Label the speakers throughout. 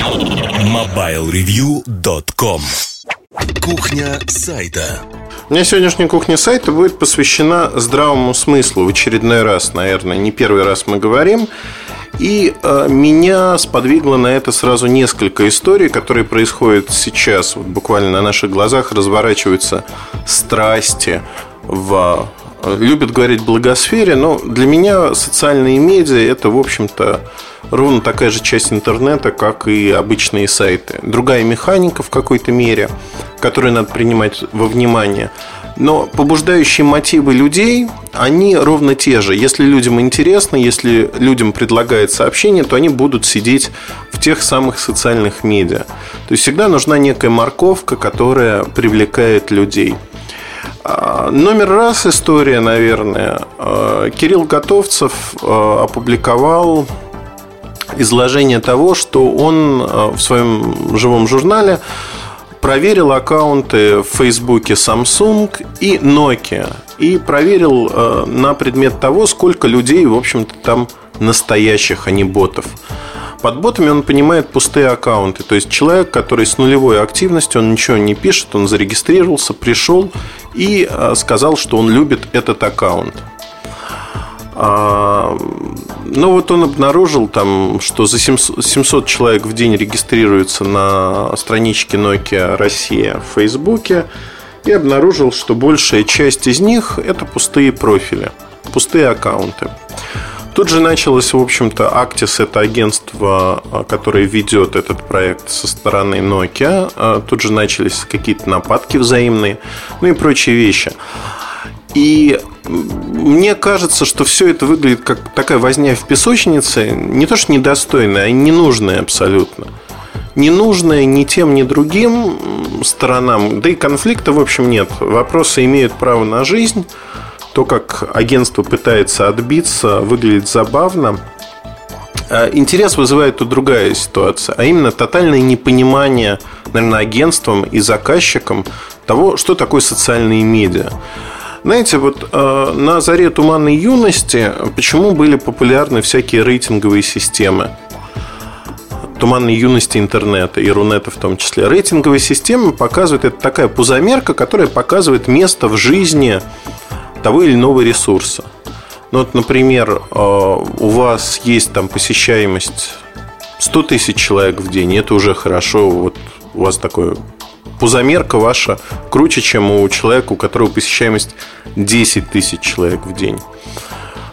Speaker 1: MobileReview.com Кухня сайта
Speaker 2: у меня сегодняшняя кухня сайта будет посвящена здравому смыслу. В очередной раз, наверное, не первый раз мы говорим. И э, меня сподвигло на это сразу несколько историй, которые происходят сейчас. Вот буквально на наших глазах разворачиваются страсти в любят говорить благосфере, но для меня социальные медиа это, в общем-то, ровно такая же часть интернета, как и обычные сайты. Другая механика в какой-то мере, которую надо принимать во внимание. Но побуждающие мотивы людей, они ровно те же. Если людям интересно, если людям предлагают сообщение, то они будут сидеть в тех самых социальных медиа. То есть всегда нужна некая морковка, которая привлекает людей. А, номер раз история, наверное. А, Кирилл Готовцев а, опубликовал изложение того, что он в своем живом журнале проверил аккаунты в Фейсбуке Samsung и Nokia и проверил на предмет того, сколько людей, в общем-то, там настоящих, а не ботов. Под ботами он понимает пустые аккаунты. То есть человек, который с нулевой активностью, он ничего не пишет, он зарегистрировался, пришел и э, сказал, что он любит этот аккаунт. А, ну вот он обнаружил там, что за 700 человек в день регистрируется на страничке Nokia Россия в Фейсбуке и обнаружил, что большая часть из них это пустые профили, пустые аккаунты. Тут же началось, в общем-то, Actis, это агентство, которое ведет этот проект со стороны Nokia. А, тут же начались какие-то нападки взаимные, ну и прочие вещи. И мне кажется, что все это выглядит как такая возня в песочнице, не то что недостойная, а ненужная абсолютно. Ненужная ни тем, ни другим сторонам. Да и конфликта, в общем, нет. Вопросы имеют право на жизнь. То, как агентство пытается отбиться, выглядит забавно. А интерес вызывает тут другая ситуация, а именно тотальное непонимание, наверное, агентством и заказчиком того, что такое социальные медиа. Знаете, вот э, на заре туманной юности почему были популярны всякие рейтинговые системы? туманной юности интернета и Рунета в том числе. Рейтинговые системы показывают, это такая пузомерка, которая показывает место в жизни того или иного ресурса. Ну, вот, например, э, у вас есть там посещаемость 100 тысяч человек в день, это уже хорошо, вот у вас такое пузомерка ваша круче, чем у человека, у которого посещаемость 10 тысяч человек в день.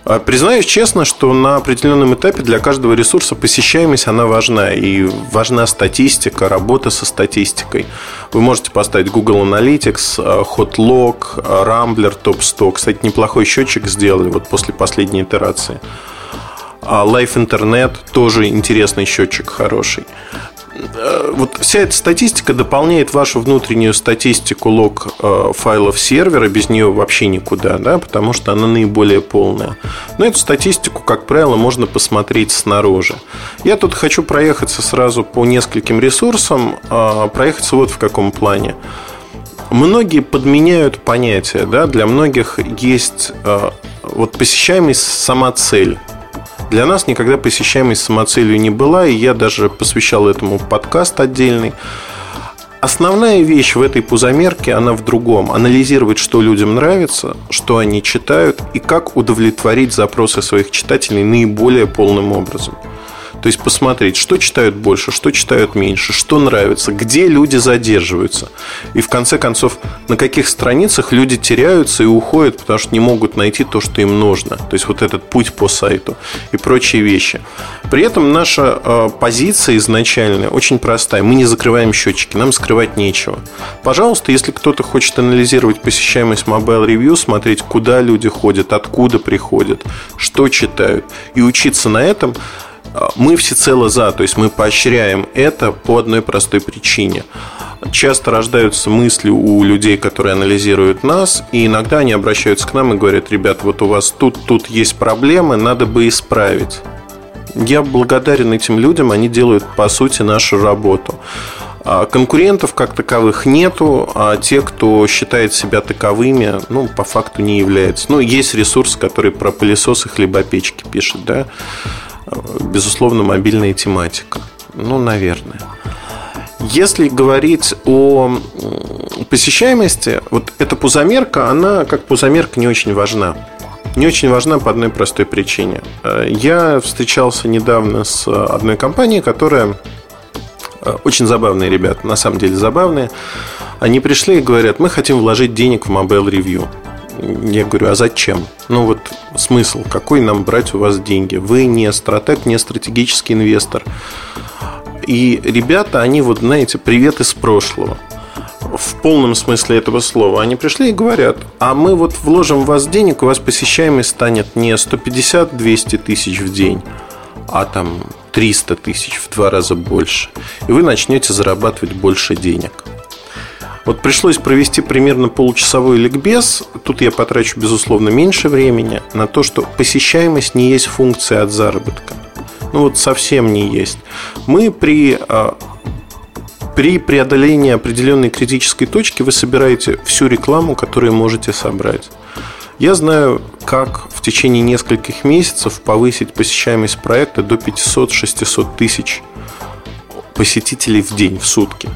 Speaker 2: А, признаюсь честно, что на определенном этапе для каждого ресурса посещаемость она важна. И важна статистика, работа со статистикой. Вы можете поставить Google Analytics, Hotlog, Rambler, Top 100. Кстати, неплохой счетчик сделали вот после последней итерации. А Life Internet тоже интересный счетчик, хороший. Э, вот вся эта статистика дополняет вашу внутреннюю статистику лог э, файлов сервера, без нее вообще никуда, да, потому что она наиболее полная. Но эту статистику, как правило, можно посмотреть снаружи. Я тут хочу проехаться сразу по нескольким ресурсам, э, проехаться вот в каком плане. Многие подменяют понятие, да, для многих есть вот посещаемость сама цель. Для нас никогда посещаемость самоцелью не была, и я даже посвящал этому подкаст отдельный. Основная вещь в этой пузомерке, она в другом. Анализировать, что людям нравится, что они читают и как удовлетворить запросы своих читателей наиболее полным образом. То есть посмотреть, что читают больше, что читают меньше, что нравится, где люди задерживаются. И в конце концов, на каких страницах люди теряются и уходят, потому что не могут найти то, что им нужно. То есть вот этот путь по сайту и прочие вещи. При этом наша э, позиция изначальная очень простая. Мы не закрываем счетчики, нам скрывать нечего. Пожалуйста, если кто-то хочет анализировать посещаемость Mobile Review, смотреть, куда люди ходят, откуда приходят, что читают, и учиться на этом – мы всецело за, то есть мы поощряем это по одной простой причине. Часто рождаются мысли у людей, которые анализируют нас, и иногда они обращаются к нам и говорят, ребят, вот у вас тут, тут есть проблемы, надо бы исправить. Я благодарен этим людям, они делают, по сути, нашу работу. А конкурентов как таковых нету, а те, кто считает себя таковыми, ну, по факту не является. Ну, есть ресурс, который про пылесосы хлебопечки пишет, да безусловно, мобильная тематика. Ну, наверное. Если говорить о посещаемости, вот эта пузомерка, она как пузомерка не очень важна. Не очень важна по одной простой причине. Э, я встречался недавно с одной компанией, которая э, очень забавные ребята, на самом деле забавные. Они пришли и говорят, мы хотим вложить денег в Mobile Review. Я говорю, а зачем? Ну вот смысл, какой нам брать у вас деньги? Вы не стратег, не стратегический инвестор. И ребята, они вот, знаете, привет из прошлого в полном смысле этого слова. Они пришли и говорят, а мы вот вложим в вас денег, у вас посещаемость станет не 150-200 тысяч в день, а там 300 тысяч, в два раза больше. И вы начнете зарабатывать больше денег. Вот пришлось провести примерно получасовой ликбез. Тут я потрачу, безусловно, меньше времени на то, что посещаемость не есть функция от заработка. Ну вот совсем не есть. Мы при а, при преодолении определенной критической точки вы собираете всю рекламу, которую можете собрать. Я знаю, как в течение нескольких месяцев повысить посещаемость проекта до 500-600 тысяч посетителей в день, в сутки.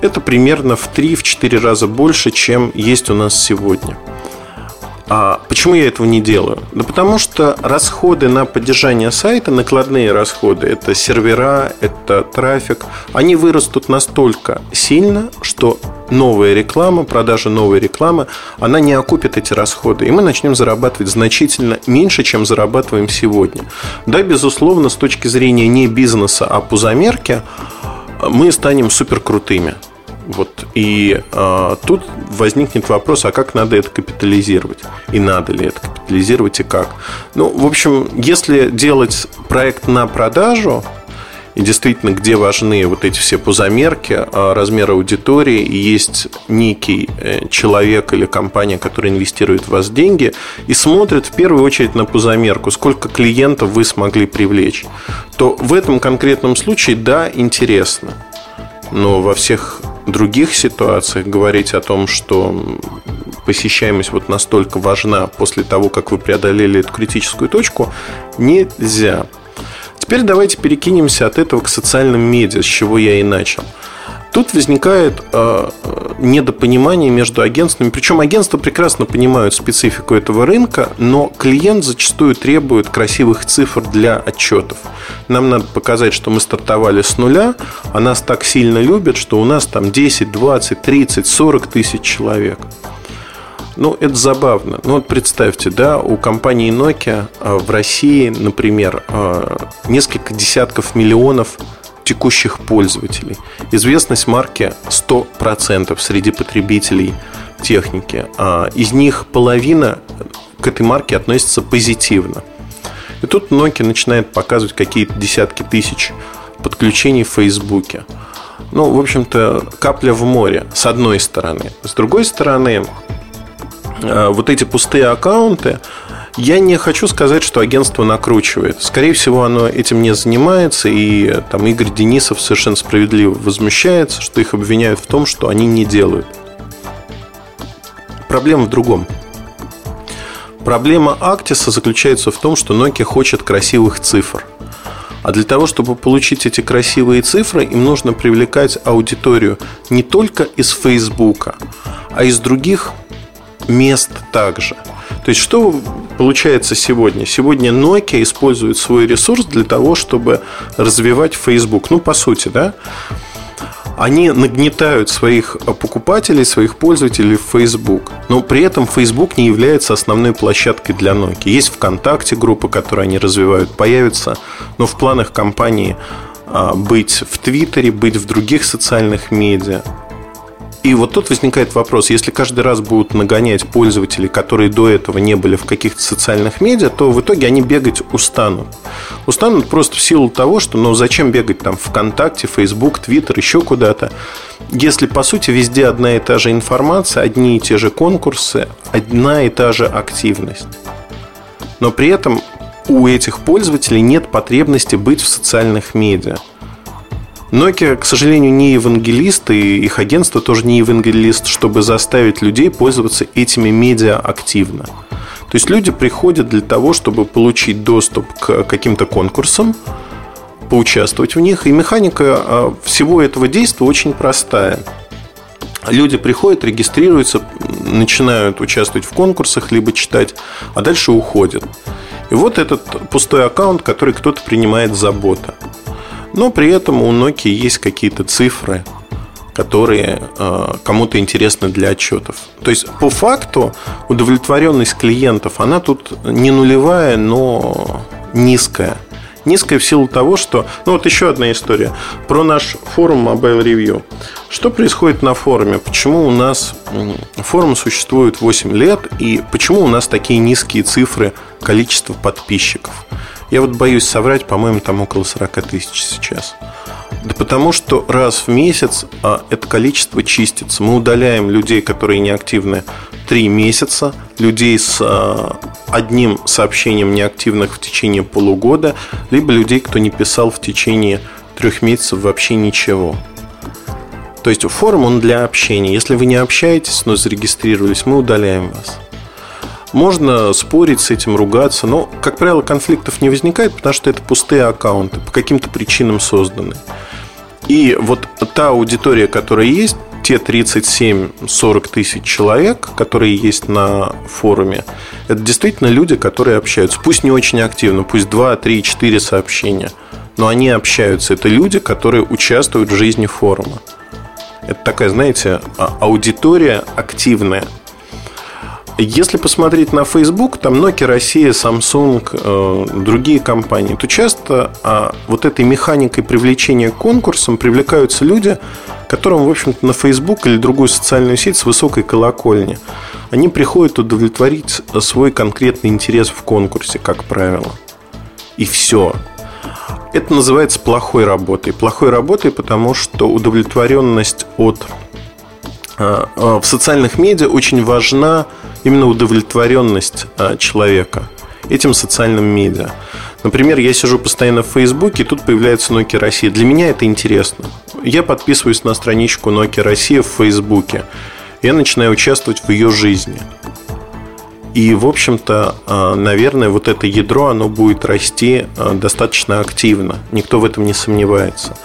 Speaker 2: Это примерно в 3-4 раза больше, чем есть у нас сегодня. А почему я этого не делаю? Да потому что расходы на поддержание сайта, накладные расходы, это сервера, это трафик, они вырастут настолько сильно, что новая реклама, продажа новой рекламы, она не окупит эти расходы. И мы начнем зарабатывать значительно меньше, чем зарабатываем сегодня. Да, безусловно, с точки зрения не бизнеса, а пузомерки, мы станем супер крутыми. Вот, и э, тут возникнет вопрос, а как надо это капитализировать? И надо ли это капитализировать и как? Ну, в общем, если делать проект на продажу, и действительно, где важны вот эти все пузомерки, а, размер аудитории, и есть некий э, человек или компания, которая инвестирует в вас деньги и смотрит в первую очередь на пузомерку, сколько клиентов вы смогли привлечь, то в этом конкретном случае, да, интересно. Но во всех других ситуациях говорить о том, что посещаемость вот настолько важна после того, как вы преодолели эту критическую точку, нельзя. Теперь давайте перекинемся от этого к социальным медиа, с чего я и начал. Тут возникает э, недопонимание между агентствами. Причем агентства прекрасно понимают специфику этого рынка, но клиент зачастую требует красивых цифр для отчетов. Нам надо показать, что мы стартовали с нуля, а нас так сильно любят, что у нас там 10, 20, 30, 40 тысяч человек. Ну, это забавно. Ну, вот представьте, да, у компании Nokia э, в России, например, э, несколько десятков миллионов текущих пользователей. Известность марки 100% среди потребителей техники. А из них половина к этой марке относится позитивно. И тут Nokia начинает показывать какие-то десятки тысяч подключений в Фейсбуке. Ну, в общем-то, капля в море, с одной стороны. С другой стороны, вот эти пустые аккаунты, я не хочу сказать, что агентство накручивает. Скорее всего, оно этим не занимается, и там Игорь Денисов совершенно справедливо возмущается, что их обвиняют в том, что они не делают. Проблема в другом. Проблема Актиса заключается в том, что Nokia хочет красивых цифр. А для того, чтобы получить эти красивые цифры, им нужно привлекать аудиторию не только из Фейсбука, а из других мест также. То есть, что получается сегодня? Сегодня Nokia использует свой ресурс для того, чтобы развивать Facebook. Ну, по сути, да? Они нагнетают своих покупателей, своих пользователей в Facebook. Но при этом Facebook не является основной площадкой для Nokia. Есть ВКонтакте группы, которые они развивают, появятся. Но в планах компании а, быть в Твиттере, быть в других социальных медиа. И вот тут возникает вопрос, если каждый раз будут нагонять пользователей, которые до этого не были в каких-то социальных медиа, то в итоге они бегать устанут. Устанут просто в силу того, что ну зачем бегать там ВКонтакте, Facebook, Твиттер, еще куда-то, если по сути везде одна и та же информация, одни и те же конкурсы, одна и та же активность. Но при этом у этих пользователей нет потребности быть в социальных медиа. Nokia, к сожалению, не евангелист, и их агентство тоже не евангелист, чтобы заставить людей пользоваться этими медиа активно. То есть люди приходят для того, чтобы получить доступ к каким-то конкурсам, поучаствовать в них. И механика а, всего этого действия очень простая. Люди приходят, регистрируются, начинают участвовать в конкурсах, либо читать, а дальше уходят. И вот этот пустой аккаунт, который кто-то принимает за бота. Но при этом у Nokia есть какие-то цифры, которые э, кому-то интересны для отчетов. То есть, по факту, удовлетворенность клиентов, она тут не нулевая, но низкая. Низкая в силу того, что... Ну, вот еще одна история. Про наш форум Mobile Review. Что происходит на форуме? Почему у нас форум существует 8 лет? И почему у нас такие низкие цифры количества подписчиков? Я вот боюсь соврать, по-моему, там около 40 тысяч сейчас. Да потому что раз в месяц а, это количество чистится. Мы удаляем людей, которые неактивны, три месяца, людей с а, одним сообщением неактивных в течение полугода, либо людей, кто не писал в течение трех месяцев вообще ничего. То есть форум он для общения. Если вы не общаетесь, но зарегистрировались, мы удаляем вас. Можно спорить с этим, ругаться, но, как правило, конфликтов не возникает, потому что это пустые аккаунты, по каким-то причинам созданы. И вот та аудитория, которая есть, те 37-40 тысяч человек, которые есть на форуме, это действительно люди, которые общаются. Пусть не очень активно, пусть 2, 3, 4 сообщения, но они общаются. Это люди, которые участвуют в жизни форума. Это такая, знаете, а, аудитория активная – если посмотреть на Facebook, там Nokia Россия, Samsung, э, другие компании, то часто э, вот этой механикой привлечения к конкурсам привлекаются люди, которым, в общем-то, на Facebook или другую социальную сеть с высокой колокольни. Они приходят удовлетворить свой конкретный интерес в конкурсе, как правило. И все. Это называется плохой работой. Плохой работой, потому что удовлетворенность от э, э, в социальных медиа очень важна именно удовлетворенность а, человека этим социальным медиа. Например, я сижу постоянно в Фейсбуке, и тут появляется Nokia Россия. Для меня это интересно. Я подписываюсь на страничку Nokia Россия в Фейсбуке. Я начинаю участвовать в ее жизни. И, в общем-то, а, наверное, вот это ядро, оно будет расти а, достаточно активно. Никто в этом не сомневается.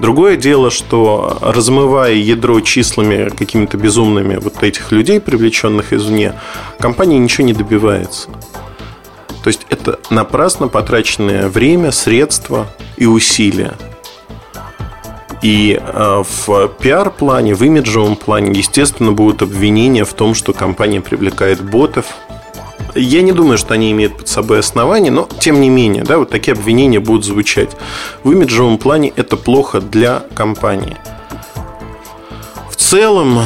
Speaker 2: Другое дело, что размывая ядро числами какими-то безумными вот этих людей, привлеченных извне, компания ничего не добивается. То есть это напрасно потраченное время, средства и усилия. И э, в пиар-плане, в имиджевом плане, естественно, будут обвинения в том, что компания привлекает ботов, я не думаю, что они имеют под собой основания, но тем не менее, да, вот такие обвинения будут звучать. В имиджевом плане это плохо для компании. В целом,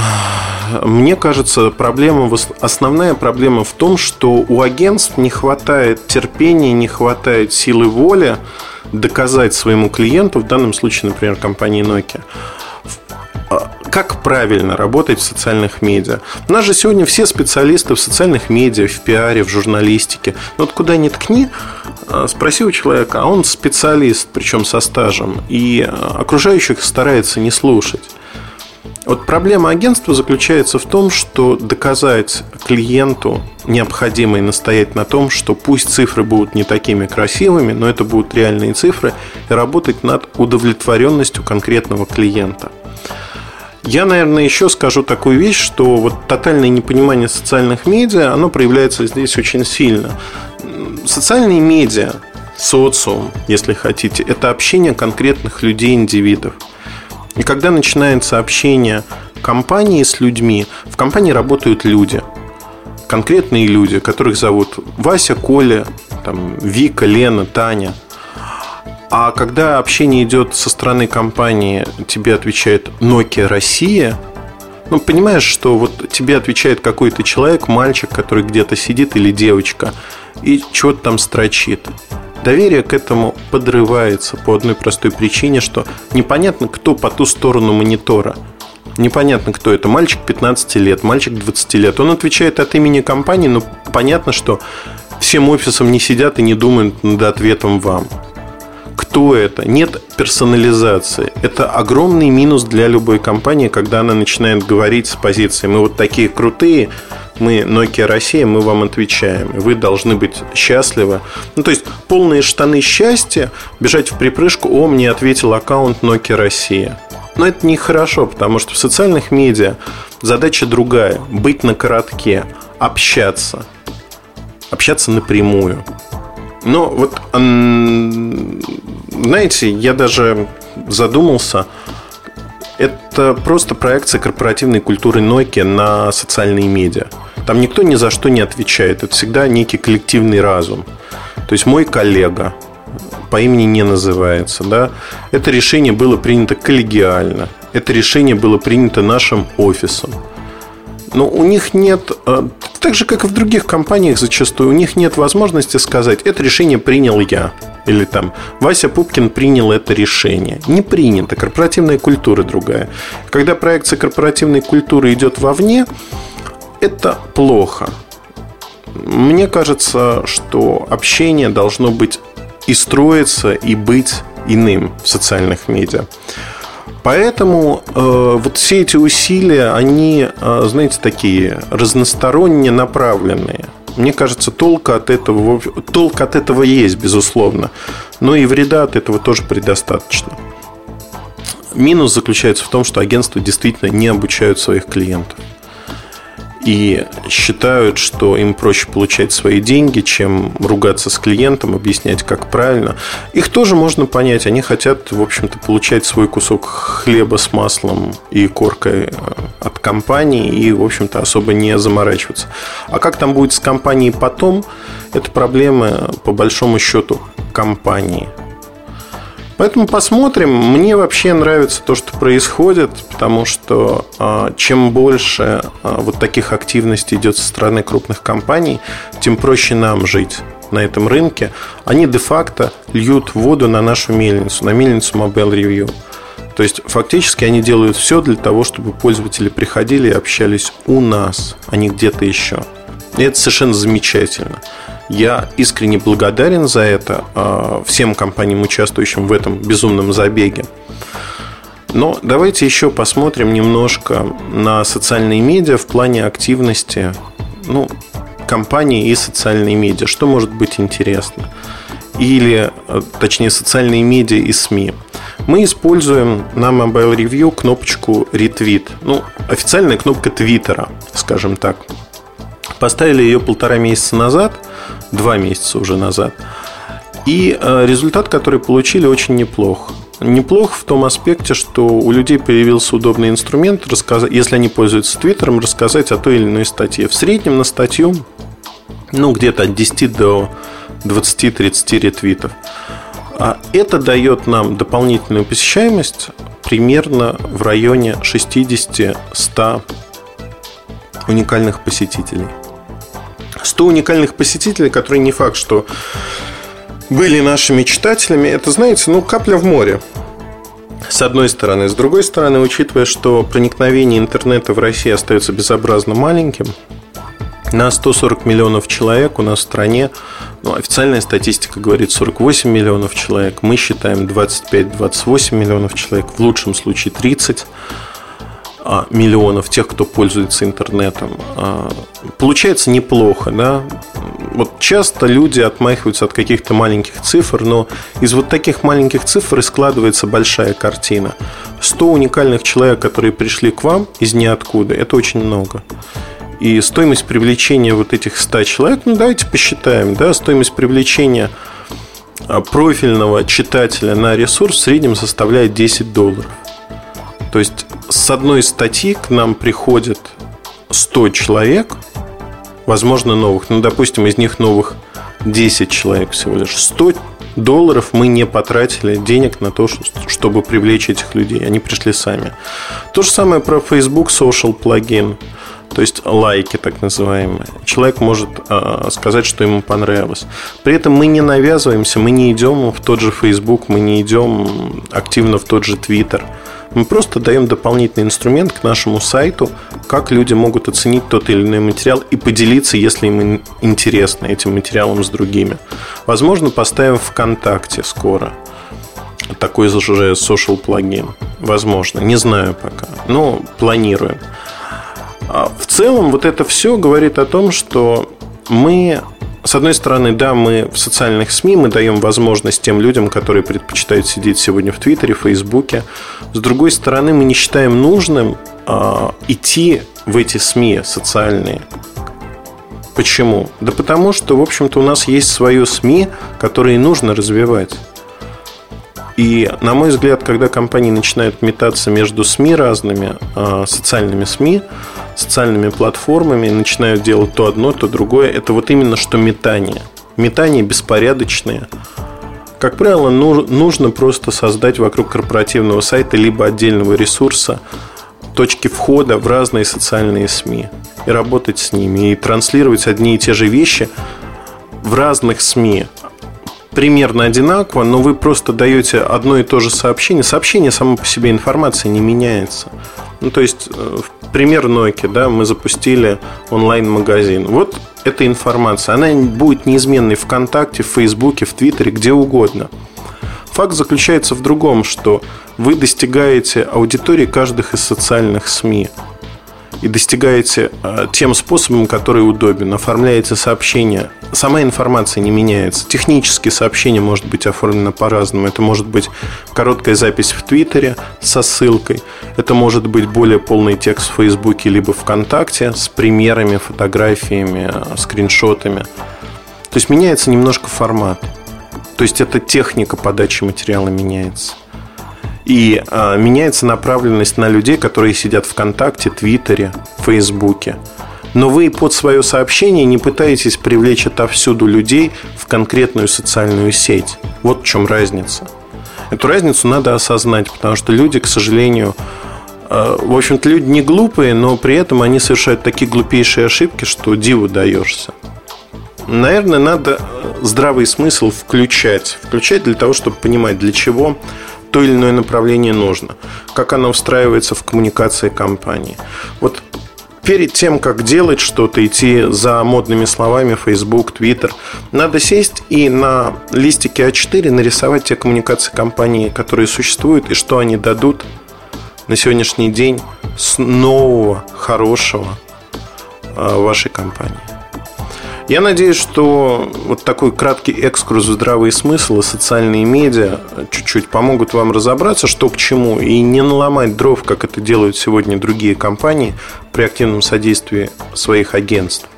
Speaker 2: мне кажется, проблема, основная проблема в том, что у агентств не хватает терпения, не хватает силы воли доказать своему клиенту, в данном случае, например, компании Nokia, как правильно работать в социальных медиа. У нас же сегодня все специалисты в социальных медиа, в пиаре, в журналистике. Но вот куда ни ткни, а, спроси у человека, а он специалист, причем со стажем, и а, окружающих старается не слушать. Вот проблема агентства заключается в том, что доказать клиенту необходимо и настоять на том, что пусть цифры будут не такими красивыми, но это будут реальные цифры, и работать над удовлетворенностью конкретного клиента. Я, наверное, еще скажу такую вещь, что вот тотальное непонимание социальных медиа, оно проявляется здесь очень сильно. Социальные медиа, социум, если хотите, это общение конкретных людей, индивидов. И когда начинается общение компании с людьми, в компании работают люди, конкретные люди, которых зовут Вася, Коля, там, Вика, Лена, Таня – а когда общение идет со стороны компании, тебе отвечает Nokia Россия, ну, понимаешь, что вот тебе отвечает какой-то человек, мальчик, который где-то сидит, или девочка, и что-то там строчит. Доверие к этому подрывается по одной простой причине, что непонятно, кто по ту сторону монитора. Непонятно, кто это. Мальчик 15 лет, мальчик 20 лет. Он отвечает от имени компании, но понятно, что всем офисом не сидят и не думают над ответом вам кто это, нет персонализации. Это огромный минус для любой компании, когда она начинает говорить с позиции «мы вот такие крутые», мы Nokia Россия, мы вам отвечаем. Вы должны быть счастливы. Ну, то есть, полные штаны счастья, бежать в припрыжку, о, мне ответил аккаунт Nokia Россия. Но это нехорошо, потому что в социальных медиа задача другая. Быть на коротке, общаться. Общаться напрямую. Но вот, знаете, я даже задумался, это просто проекция корпоративной культуры Nokia на социальные медиа. Там никто ни за что не отвечает. Это всегда некий коллективный разум. То есть мой коллега по имени не называется, да. Это решение было принято коллегиально. Это решение было принято нашим офисом. Но у них нет, э, так же как и в других компаниях зачастую, у них нет возможности сказать, это решение принял я. Или там Вася Пупкин принял это решение. Не принято. Корпоративная культура другая. Когда проекция корпоративной культуры идет вовне, это плохо. Мне кажется, что общение должно быть и строиться, и быть иным в социальных медиа. Поэтому э, вот все эти усилия, они, э, знаете, такие разносторонне направленные. Мне кажется, толк от этого, толк от этого есть, безусловно. Но и вреда от этого тоже предостаточно. Минус заключается в том, что агентства действительно не обучают своих клиентов и считают, что им проще получать свои деньги, чем ругаться с клиентом, объяснять, как правильно. Их тоже можно понять. Они хотят, в общем-то, получать свой кусок хлеба с маслом и коркой э, от компании и, в общем-то, особо не заморачиваться. А как там будет с компанией потом, это проблемы, по большому счету, компании. Поэтому посмотрим. Мне вообще нравится то, что происходит, потому что э, чем больше э, вот таких активностей идет со стороны крупных компаний, тем проще нам жить на этом рынке. Они де-факто льют воду на нашу мельницу, на мельницу Mobile Review. То есть фактически они делают все для того, чтобы пользователи приходили и общались у нас, а не где-то еще. И это совершенно замечательно. Я искренне благодарен за это а, всем компаниям, участвующим в этом безумном забеге. Но давайте еще посмотрим немножко на социальные медиа в плане активности ну, компании и социальные медиа. Что может быть интересно? Или, а, точнее, социальные медиа и СМИ. Мы используем на Mobile Review кнопочку «Ретвит». Ну, официальная кнопка Твиттера, скажем так. Поставили ее полтора месяца назад – два месяца уже назад. И э, результат, который получили, очень неплох. Неплох в том аспекте, что у людей появился удобный инструмент, рассказать, если они пользуются Твиттером, рассказать о той или иной статье. В среднем на статью ну, где-то от 10 до 20-30 ретвитов. А это дает нам дополнительную посещаемость примерно в районе 60-100 уникальных посетителей. 100 уникальных посетителей, которые не факт, что были нашими читателями, это, знаете, ну, капля в море. С одной стороны. С другой стороны, учитывая, что проникновение интернета в России остается безобразно маленьким, на 140 миллионов человек у нас в стране, ну, официальная статистика говорит 48 миллионов человек, мы считаем 25-28 миллионов человек, в лучшем случае 30 а, миллионов тех, кто пользуется интернетом. А, получается неплохо, да? Вот часто люди отмахиваются от каких-то маленьких цифр, но из вот таких маленьких цифр и складывается большая картина. 100 уникальных человек, которые пришли к вам из ниоткуда, это очень много. И стоимость привлечения вот этих 100 человек, ну давайте посчитаем, да, стоимость привлечения а, профильного читателя на ресурс в среднем составляет 10 долларов. То есть с одной статьи к нам приходит 100 человек, возможно, новых. Ну, допустим, из них новых 10 человек всего лишь. 100 долларов мы не потратили денег на то, чтобы привлечь этих людей. Они пришли сами. То же самое про Facebook Social Plugin. То есть лайки так называемые. Человек может э, сказать, что ему понравилось. При этом мы не навязываемся, мы не идем в тот же Facebook, мы не идем активно в тот же Twitter. Мы просто даем дополнительный инструмент к нашему сайту, как люди могут оценить тот или иной материал и поделиться, если им интересно, этим материалом с другими. Возможно, поставим ВКонтакте скоро такой же social плагин. Возможно, не знаю пока, но планируем. А в целом вот это все говорит о том, что мы с одной стороны, да, мы в социальных СМИ, мы даем возможность тем людям, которые предпочитают сидеть сегодня в Твиттере, Фейсбуке. С другой стороны, мы не считаем нужным э, идти в эти СМИ социальные. Почему? Да потому что, в общем-то, у нас есть свое СМИ, которые нужно развивать. И, на мой взгляд, когда компании начинают метаться между СМИ разными, э, социальными СМИ, социальными платформами, начинают делать то одно, то другое, это вот именно что метание. Метание беспорядочное. Как правило, нужно просто создать вокруг корпоративного сайта либо отдельного ресурса точки входа в разные социальные СМИ и работать с ними, и транслировать одни и те же вещи в разных СМИ примерно одинаково, но вы просто даете одно и то же сообщение. Сообщение само по себе информация не меняется. Ну, то есть, э, пример Nokia, да, мы запустили онлайн-магазин. Вот эта информация, она будет неизменной в ВКонтакте, в Фейсбуке, в Твиттере, где угодно. Факт заключается в другом, что вы достигаете аудитории каждых из социальных СМИ и достигаете э, тем способом, который удобен. Оформляете сообщение. Сама информация не меняется. Технически сообщение может быть оформлено по-разному. Это может быть короткая запись в Твиттере со ссылкой. Это может быть более полный текст в Фейсбуке либо ВКонтакте с примерами, фотографиями, э, скриншотами. То есть меняется немножко формат. То есть это техника подачи материала меняется. И э, меняется направленность на людей, которые сидят ВКонтакте, Твиттере, Фейсбуке. Но вы под свое сообщение не пытаетесь привлечь отовсюду людей в конкретную социальную сеть. Вот в чем разница. Эту разницу надо осознать, потому что люди, к сожалению, э, в общем-то, люди не глупые, но при этом они совершают такие глупейшие ошибки, что диву даешься. Наверное, надо здравый смысл включать. Включать для того, чтобы понимать, для чего то или иное направление нужно, как оно встраивается в коммуникации компании. Вот перед тем, как делать что-то, идти за модными словами Facebook, Twitter, надо сесть и на листике А4 нарисовать те коммуникации компании, которые существуют, и что они дадут на сегодняшний день с нового, хорошего а, вашей компании. Я надеюсь, что вот такой краткий экскурс в здравый смысл и социальные медиа чуть-чуть помогут вам разобраться, что к чему, и не наломать дров, как это делают сегодня другие компании при активном содействии своих агентств.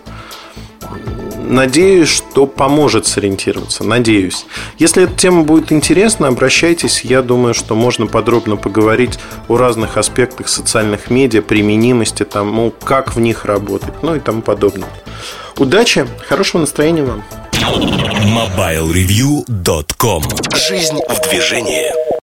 Speaker 2: Надеюсь, что поможет сориентироваться. Надеюсь. Если эта тема будет интересна, обращайтесь. Я думаю, что можно подробно поговорить о разных аспектах социальных медиа, применимости, тому, как в них работать, ну и тому подобное. Удачи, хорошего настроения вам.
Speaker 1: MobileReview.com Жизнь в движении.